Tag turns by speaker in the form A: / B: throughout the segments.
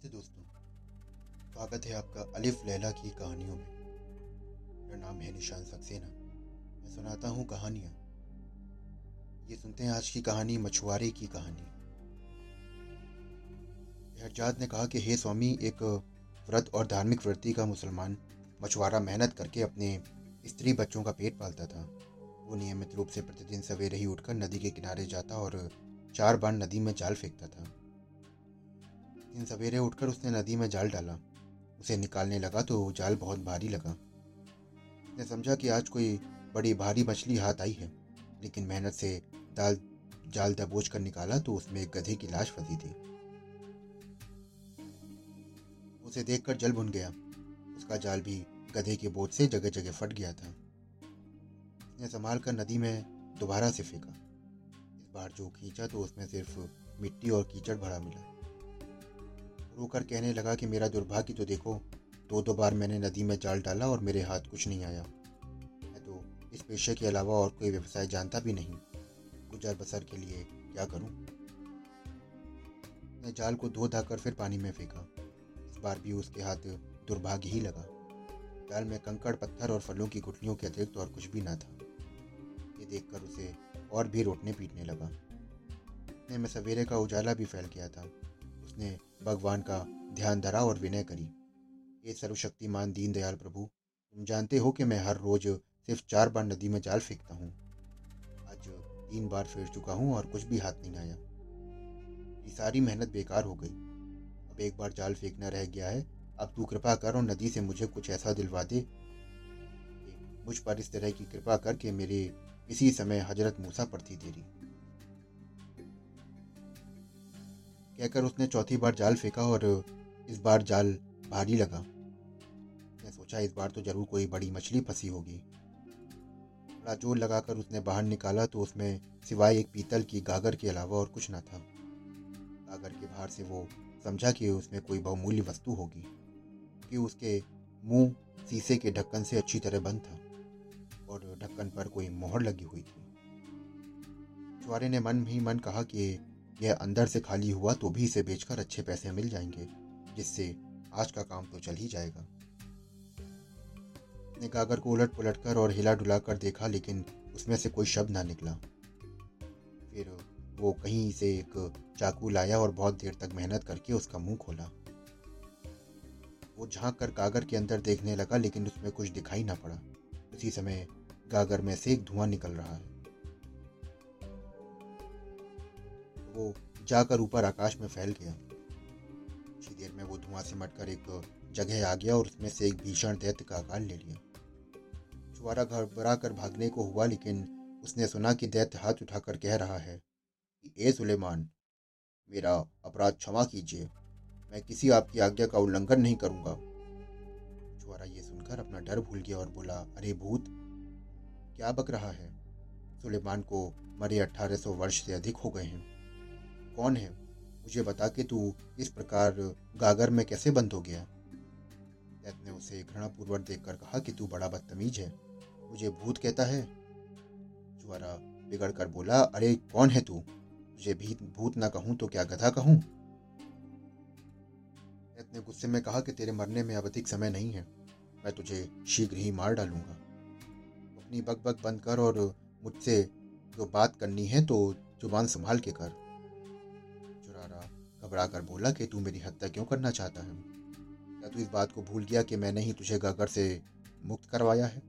A: नमस्ते दोस्तों। स्वागत है आपका अलिफ लैला की कहानियों में। मेरा नाम है निशान सक्सेना। मैं सुनाता हूँ कहानियाँ। ये सुनते हैं आज की कहानी, मछुआरे की कहानी। हरजाद ने कहा कि, हे स्वामी, एक व्रत और धार्मिक वृत्ति का मुसलमान मछुआरा मेहनत करके अपने स्त्री बच्चों का पेट पालता था। वो नियमित रूप से प्रतिदिन सवेरे ही उठकर नदी के किनारे जाता और चार बार नदी में जाल फेंकता था। दिन सवेरे उठकर उसने नदी में जाल डाला। उसे निकालने लगा तो जाल बहुत भारी लगा। उसने समझा कि आज कोई बड़ी भारी मछली हाथ आई है, लेकिन मेहनत से दाल, जाल दबोच कर निकाला तो उसमें एक गधे की लाश फंसी थी। उसे देखकर जल भुन गया। उसका जाल भी गधे के बोझ से जगह जगह फट गया था। उसने संभाल कर नदी में दोबारा से फेंका। इस बार जो खींचा तो उसमें सिर्फ़ मिट्टी और कीचड़ भरा मिला। रोकर कहने लगा कि मेरा दुर्भाग्य तो देखो दो दो बार मैंने नदी में जाल डाला और मेरे हाथ कुछ नहीं आया। मैं तो इस पेशे के अलावा और कोई व्यवसाय जानता भी नहीं। गुजर बसर के लिए क्या करूँ? मैं जाल को धो धाकर फिर पानी में फेंका। इस बार भी उसके हाथ दुर्भाग्य ही लगा। जाल में कंकड़, पत्थर और फलों की गुठलियों के अतिरिक्त और कुछ भी ना था। ये देखकर उसे और भी रोटने पीटने लगा। इतने में सवेरे का उजाला भी फैल गया था। उसने भगवान का ध्यान धरा और विनय करी। ये सर्वशक्तिमान दीनदयाल प्रभु, तुम जानते हो कि मैं हर रोज सिर्फ़ चार बार नदी में जाल फेंकता हूँ। आज तीन बार फेर चुका हूँ और कुछ भी हाथ नहीं आया ये सारी मेहनत बेकार हो गई। अब एक बार जाल फेंकना रह गया है, अब तू कृपा कर और नदी से मुझे कुछ ऐसा दिलवा दे। मुझ पर इस तरह की कृपा करके मेरे इसी समय हज़रत मूसा पड़ती तेरी। कहकर उसने चौथी बार जाल फेंका और इस बार जाल भारी लगा। मैं सोचा, इस बार तो ज़रूर कोई बड़ी मछली फंसी होगी। बड़ा ज़ोर लगाकर उसने बाहर निकाला तो उसमें सिवाय एक पीतल की गागर के अलावा और कुछ न था। गागर के बाहर से वो समझा कि उसमें कोई बहुमूल्य वस्तु होगी कि उसके मुँह शीशे के ढक्कन से अच्छी तरह बंद था और ढक्कन पर कोई मोहर लगी हुई थी। चुआरे ने मन ही मन कहा कि यह अंदर से खाली हुआ तो भी इसे बेचकर अच्छे पैसे मिल जाएँगे, जिससे आज का काम तो चल ही जाएगा। ने गागर को उलट पुलट कर और हिला डुला कर देखा, लेकिन उसमें से कोई शब्द ना निकला। फिर वो कहीं से एक चाकू लाया और बहुत देर तक मेहनत करके उसका मुँह खोला। वो झाँक कर गागर के अंदर देखने लगा, लेकिन उसमें कुछ दिखाई ना पड़ा। उसी समय गागर में से एक धुआँ निकल रहा है। वो जाकर ऊपर आकाश में फैल गया। कुछ देर में वो धुआँ सिमट एक जगह आ गया और उसमें से एक भीषण दैत्य का आकार ले लिया। छुआरा घबरा कर भागने को हुआ, लेकिन उसने सुना कि दैत्य हाथ उठाकर कह रहा है कि, ए सुलेमान, मेरा अपराध क्षमा कीजिए। मैं किसी आपकी आज्ञा का उल्लंघन नहीं करूँगा। छुआरा ये सुनकर अपना डर भूल गया और बोला, अरे भूत, क्या बक रहा है? सुलेमान को मरे अठारह सौ वर्ष से अधिक हो गए हैं। कौन है? मुझे बता कि तू इस प्रकार गागर में कैसे बंद हो गया? दैत ने उसे घृणापूर्वक देखकर कहा कि तू बड़ा बदतमीज है। मुझे भूत कहता है। जुआरा बिगड़ कर बोला, अरे, कौन है तू? मुझे भी भूत ना कहूँ तो क्या गधा कहूँ? दैत ने गुस्से में कहा कि तेरे मरने में अब अधिक समय नहीं है। मैं तुझे शीघ्र ही मार डालूँगा। अपनी बक बक बंद कर और मुझसे जो बात करनी है तो ज़ुबान संभाल के कर। घबरा कर बोला कि तू मेरी हत्या क्यों करना चाहता है? क्या तू इस बात को भूल गया कि मैंने ही तुझे गागर से मुक्त करवाया है?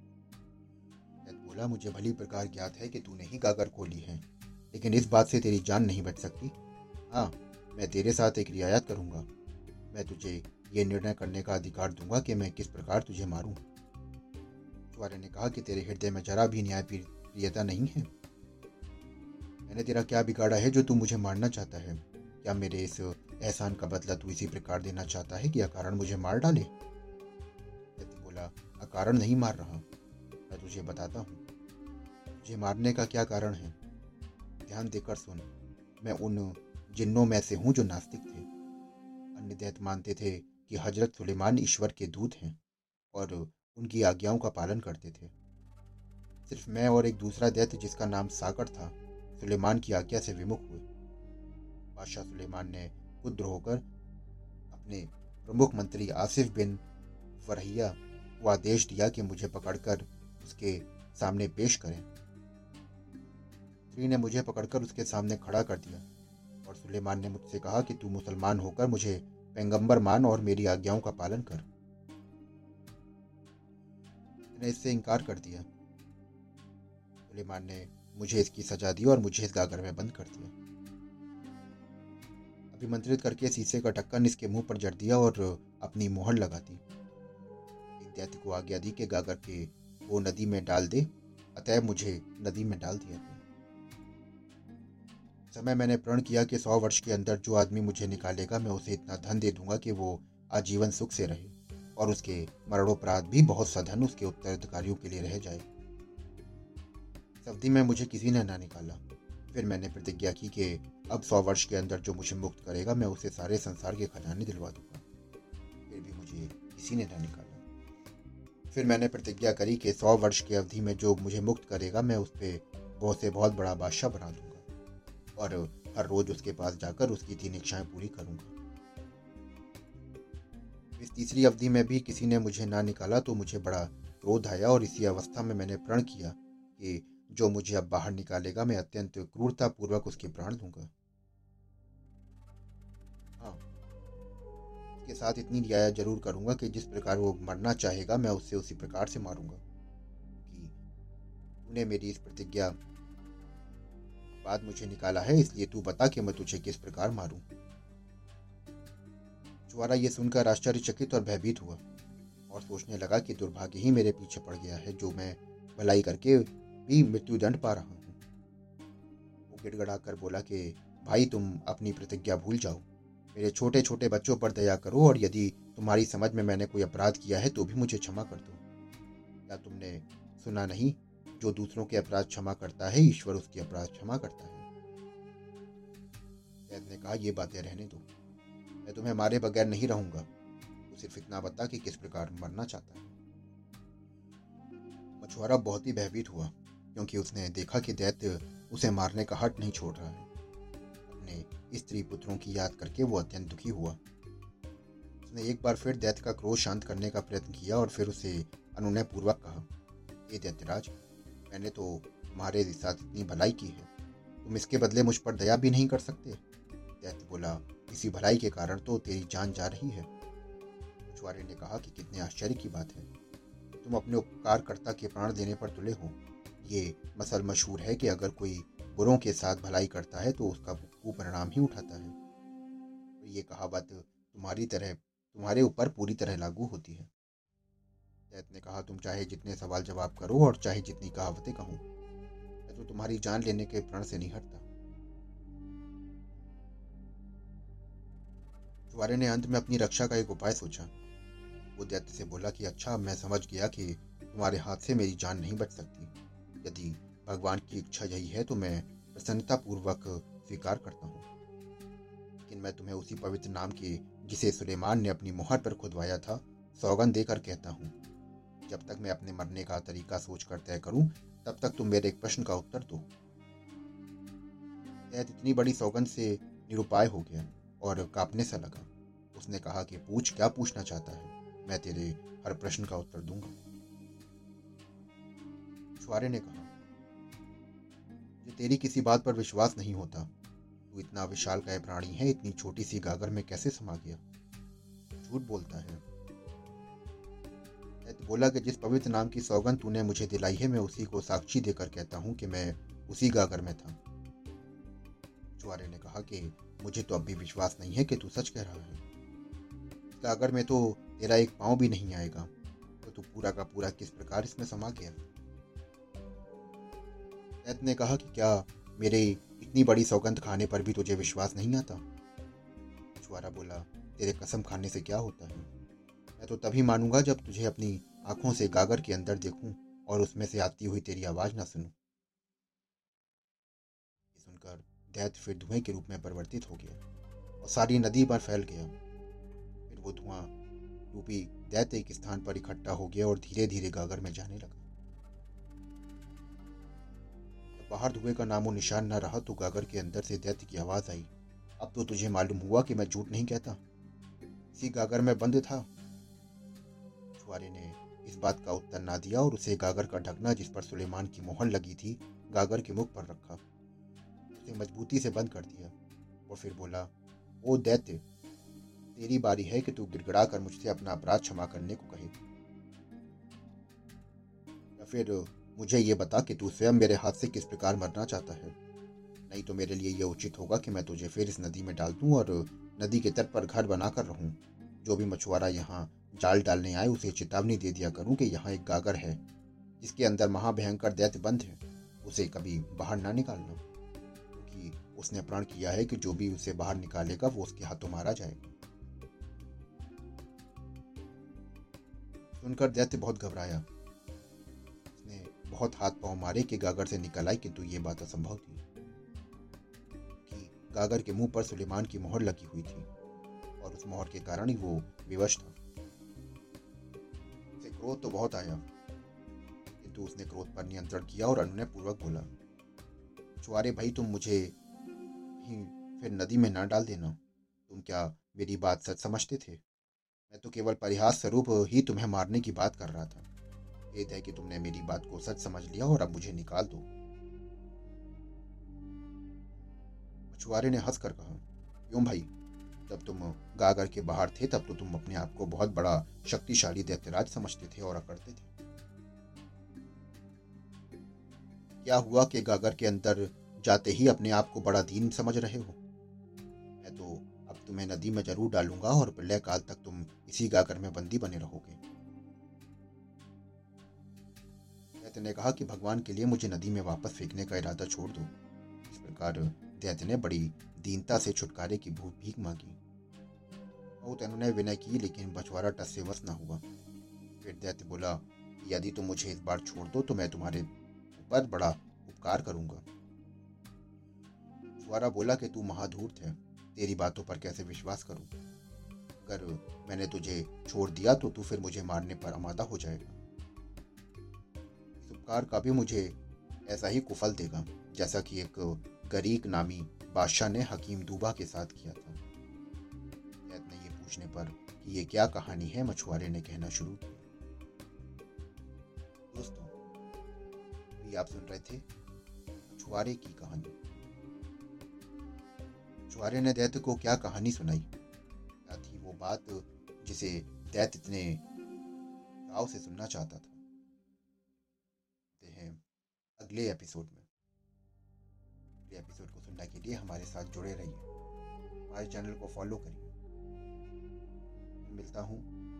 A: बोला, मुझे भली प्रकार ज्ञात है कि तूने ही गागर खोली है, लेकिन इस बात से तेरी जान नहीं बच सकती। हाँ मैं तेरे साथ एक रियायत करूँगा। मैं तुझे ये निर्णय करने का अधिकार दूँगा कि मैं किस प्रकार तुझे मारूं। चुवारे ने कहा कि तेरे हृदय में जरा भी न्याय प्रियता नहीं है। मैंने तेरा क्या बिगाड़ा है जो तू मुझे मारना चाहता है? क्या मेरे इस एहसान का बदला तू इसी प्रकार देना चाहता है कि अकारण मुझे मार डाले? बोला, अकारण नहीं मार रहा मैं तुझे बताता हूँ। मुझे मारने का क्या कारण है? ध्यान देकर सुन, मैं उन जिन्नों में से हूँ जो नास्तिक थे। अन्य दैत मानते थे कि हज़रत सुलेमान ईश्वर के दूत हैं और उनकी आज्ञाओं का पालन करते थे। सिर्फ़ मैं और एक दूसरा दैत्य जिसका नाम सागर था, सुलेमान की आज्ञा से विमुख हुए। बादशाह सुलेमान ने कुद्र होकर अपने प्रमुख मंत्री आसिफ बिन फरहिया को आदेश दिया कि मुझे पकड़कर उसके सामने पेश करें। स्त्री ने मुझे पकड़कर उसके सामने खड़ा कर दिया और सुलेमान ने मुझसे कहा कि तू मुसलमान होकर मुझे पैगंबर मान और मेरी आज्ञाओं का पालन कर। मैंने इससे इनकार कर दिया। सुलेमान ने मुझे इसकी सजा दी और मुझे इस गागर में बंद कर दिया। अभिमंत्रित करके शीशे का ढक्कन इसके मुँह पर जड़ दिया और अपनी मोहर लगा दी। विद्यार्थी को आज्ञा दी कि गागर के वो नदी में डाल दे, अतः मुझे नदी में डाल दिया समय मैंने प्रण किया कि सौ वर्ष के अंदर जो आदमी मुझे निकालेगा, मैं उसे इतना धन दे दूँगा कि वो आजीवन सुख से रहे और उसके मरणोपराध भी बहुत सा धन उसके उत्तराधिकारियों के लिए रह जाए। अवधि में मुझे किसी ने ना निकाला। फिर मैंने प्रतिज्ञा की कि अब सौ वर्ष के अंदर जो मुझे मुक्त करेगा, मैं उसे सारे संसार के खजाने दिलवा दूँगा। फिर भी मुझे किसी ने ना निकाला। फिर मैंने प्रतिज्ञा करी कि सौ वर्ष की अवधि में जो मुझे मुक्त करेगा, मैं उस पर बहुत से बहुत बड़ा बादशाह बना दूँगा। और हर रोज उसके पास जाकर उसकी तीन इच्छाएँ पूरी करूँगा। इस तीसरी अवधि में भी किसी ने मुझे ना निकाला तो मुझे बड़ा क्रोध आया और इसी अवस्था में मैंने प्रण किया कि जो मुझे अब बाहर निकालेगा, मैं अत्यंत क्रूरतापूर्वक उसके प्राण दूँगा। उसके साथ इतनी रियायत ज़रूर करूँगा कि जिस प्रकार वो मरना चाहेगा, मैं उससे उसी प्रकार से मारूँगा कि तूने मेरी इस प्रतिज्ञा बाद मुझे निकाला है, इसलिए तू बता कि मैं तुझे किस प्रकार मारूं। चुवारा ये सुनकर आश्चर्यचकित और भयभीत हुआ और सोचने लगा कि दुर्भाग्य ही मेरे पीछे पड़ गया है, जो मैं भलाई करके भी मृत्युदंड पा रहा हूँ। वो गिड़गड़ा कर बोला कि, भाई, तुम अपनी प्रतिज्ञा भूल जाओ। मेरे छोटे छोटे बच्चों पर दया करो और यदि तुम्हारी समझ में मैंने कोई अपराध किया है तो भी मुझे क्षमा कर दो। क्या तुमने सुना नहीं? जो दूसरों के अपराध क्षमा करता है, ईश्वर उसके अपराध क्षमा करता है। सैद ने कहा, ये बातें रहने दो। मैं तुम्हें मारे बगैर नहीं रहूँगा। तू सिर्फ़ इतना बता कि किस प्रकार मरना चाहता है। मछुआरा बहुत ही भयभीत हुआ, क्योंकि उसने देखा कि दैत्य उसे मारने का हट नहीं छोड़ रहा है। स्त्री पुत्रों की याद करके वो अत्यंत दुखी हुआ। उसने एक बार फिर दैत्य का क्रोध शांत करने का प्रयत्न किया और फिर उसे अनुनय पूर्वक कहा ये दैत्यराज, मैंने तो तुम्हारे साथ इतनी भलाई की है। तुम इसके बदले मुझ पर दया भी नहीं कर सकते? दैत्य बोला, इसी भलाई के कारण तो तेरी जान जा रही है। मछुआरे ने कहा कि कितने आश्चर्य की बात है। तुम अपने उपकारकर्ता के प्राण देने पर तुले हो। ये मसल मशहूर है कि अगर कोई बुरों के साथ भलाई करता है तो उसका कुपरिणाम ही उठाता है। तो ये कहावत तुम्हारी तरह, तुम्हारे ऊपर पूरी तरह लागू होती है। दैत ने कहा, तुम चाहे जितने सवाल जवाब करो और चाहे जितनी कहावतें कहूँ, मैं तो तुम्हारी जान लेने के प्रण से नहीं हटता। चुवारे ने अंत में अपनी रक्षा का एक उपाय सोचा। वो दैत्य से बोला कि अच्छा मैं समझ गया कि तुम्हारे हाथ से मेरी जान नहीं बच सकती। यदि भगवान की इच्छा यही है तो मैं प्रसन्नता पूर्वक स्वीकार करता हूँ। लेकिन मैं तुम्हें उसी पवित्र नाम के, जिसे सुलेमान ने अपनी मुहर पर खुदवाया था सौगन देकर कहता हूँ। जब तक मैं अपने मरने का तरीका सोच कर तय करूँ, तब तक तुम मेरे एक प्रश्न का उत्तर दो। कैद इतनी बड़ी सौगंध से निरुपाय हो गया और कांपने सा लगा। उसने कहा कि पूछ, क्या पूछना चाहता है? मैं तेरे हर प्रश्न का उत्तर दूँगा। छुआरे ने कहा तेरी किसी बात पर विश्वास नहीं होता। तू इतना विशाल का प्राणी है, इतनी छोटी सी गागर में कैसे समा गया? झूठ बोलता है। बोला कि जिस पवित्र नाम की सौगंध तूने मुझे दिलाई है, मैं उसी को साक्षी देकर कहता हूँ कि मैं उसी गागर में था। चुआरे ने कहा कि मुझे तो अब भी विश्वास नहीं है कि तू सच कह रहा है। गागर में तो तेरा एक पाँव भी नहीं आएगा तो तू पूरा का पूरा किस प्रकार इसमें समा गया? ने कहा कि क्या मेरे इतनी बड़ी सौगंध खाने पर भी तुझे विश्वास नहीं आता? छुआरा बोला, तेरे कसम खाने से क्या होता है? मैं तो तभी मानूँगा जब तुझे अपनी आँखों से गागर के अंदर देखूँ और उसमें से आती हुई तेरी आवाज़ ना सुनूं। सुनकर दैत फिर धुएँ के रूप में परिवर्तित हो गया और सारी नदी पर फैल गया। फिर वो धुआँ रूपी दैत एक स्थान पर इकट्ठा हो गया और धीरे धीरे गागर में जाने लगा। बाहर धुएँ का नामो निशान न रहा तो गागर के अंदर से दैत्य की आवाज़ आई। अब तो तुझे मालूम हुआ कि मैं झूठ नहीं कहता। इसी गागर में बंद था। छुआरे ने इस बात का उत्तर ना दिया और उसे गागर का ढकना जिस पर सुलेमान की मोहर लगी थी, गागर के मुख पर रखा। उसे मजबूती से बंद कर दिया और फिर बोला, ओ दैत्य, तेरी बारी है कि तू गिड़गड़ा कर मुझसे अपना अपराध क्षमा करने को कहे या फिर मुझे ये बता कि तू स्वयं मेरे हाथ से किस प्रकार मरना चाहता है। नहीं तो मेरे लिए यह उचित होगा कि मैं तुझे फिर इस नदी में डाल दूँ और नदी के तट पर घर बनाकर रहूँ। जो भी मछुआरा यहाँ जाल डालने आए, उसे चेतावनी दे दिया करूँ कि यहाँ एक गागर है, जिसके अंदर महाभयंकर दैत्य बंद है। उसे कभी बाहर ना निकालना, क्योंकि उसने प्रण किया है कि जो भी उसे बाहर निकालेगा, वो उसके हाथों मारा जाएगा। सुनकर दैत्य बहुत घबराया। बहुत हाथ पाँव मारे कि गागर से निकल आई किंतु ये बात असंभव थी? कि गागर के मुँह पर सुलेमान की मोहर लगी हुई थी और उस मोहर के कारण ही वो विवश था। उसे क्रोध तो बहुत आया किंतु उसने क्रोध पर नियंत्रण किया और अनुनय पूर्वक बोला छुआरे भाई, तुम मुझे ही फिर नदी में ना डाल देना। तुम क्या मेरी बात सच समझते थे? मैं तो केवल परिहास स्वरूप ही तुम्हें मारने की बात कर रहा था। खेद है कि तुमने मेरी बात को सच समझ लिया और अब मुझे निकाल दो। मछुआरे ने हंस कर कहा क्यों भाई, जब तुम गागर के बाहर थे, तब तो तुम अपने आप को बहुत बड़ा शक्तिशाली दैत्यराज समझते थे और अकड़ते थे। क्या हुआ कि गागर के अंदर जाते ही अपने आप को बड़ा दीन समझ रहे हो? मैं तो अब तुम्हें नदी में ज़रूर डालूँगा और प्रलय काल तक तुम इसी गागर में बंदी बने रहोगे। दैत्य ने कहा कि भगवान के लिए मुझे नदी में वापस फेंकने का इरादा छोड़ दो। इस प्रकार दैत्य ने बड़ी दीनता से छुटकारे की भूख भीख मांगी। बहुत अनुनय विनय की, लेकिन बछवारा टस से वस न हुआ। फिर दैत्य बोला, यदि तुम मुझे इस बार छोड़ दो तो मैं तुम्हारे ऊपर बड़ा उपकार करूँगा। छुआरा बोला कि, तू महाधूर्त है। तेरी बातों पर कैसे विश्वास करूँ? अगर मैंने तुझे छोड़ दिया तो तू फिर मुझे मारने पर आमादा हो जाएगा। इस उपकार का भी मुझे ऐसा ही कुफल देगा, जैसा कि एक गरीक नामी बादशाह ने हकीम दूबा के साथ किया था। कैद ने ये पूछने पर कि क्या कहानी है, मछुआरे ने कहना शुरू किया। दोस्तों भी आप सुन रहे थे मछुआरे की कहानी। मछुआरे ने दैत्य को क्या कहानी सुनाई? क्या थी वो बात जिसे दैत्य इतने चाव से सुनना चाहता था हैं अगले एपिसोड में। अगले एपिसोड को सुनने के लिए हमारे साथ जुड़े रहिए। हमारे चैनल को फॉलो करिए। मिलता हूँ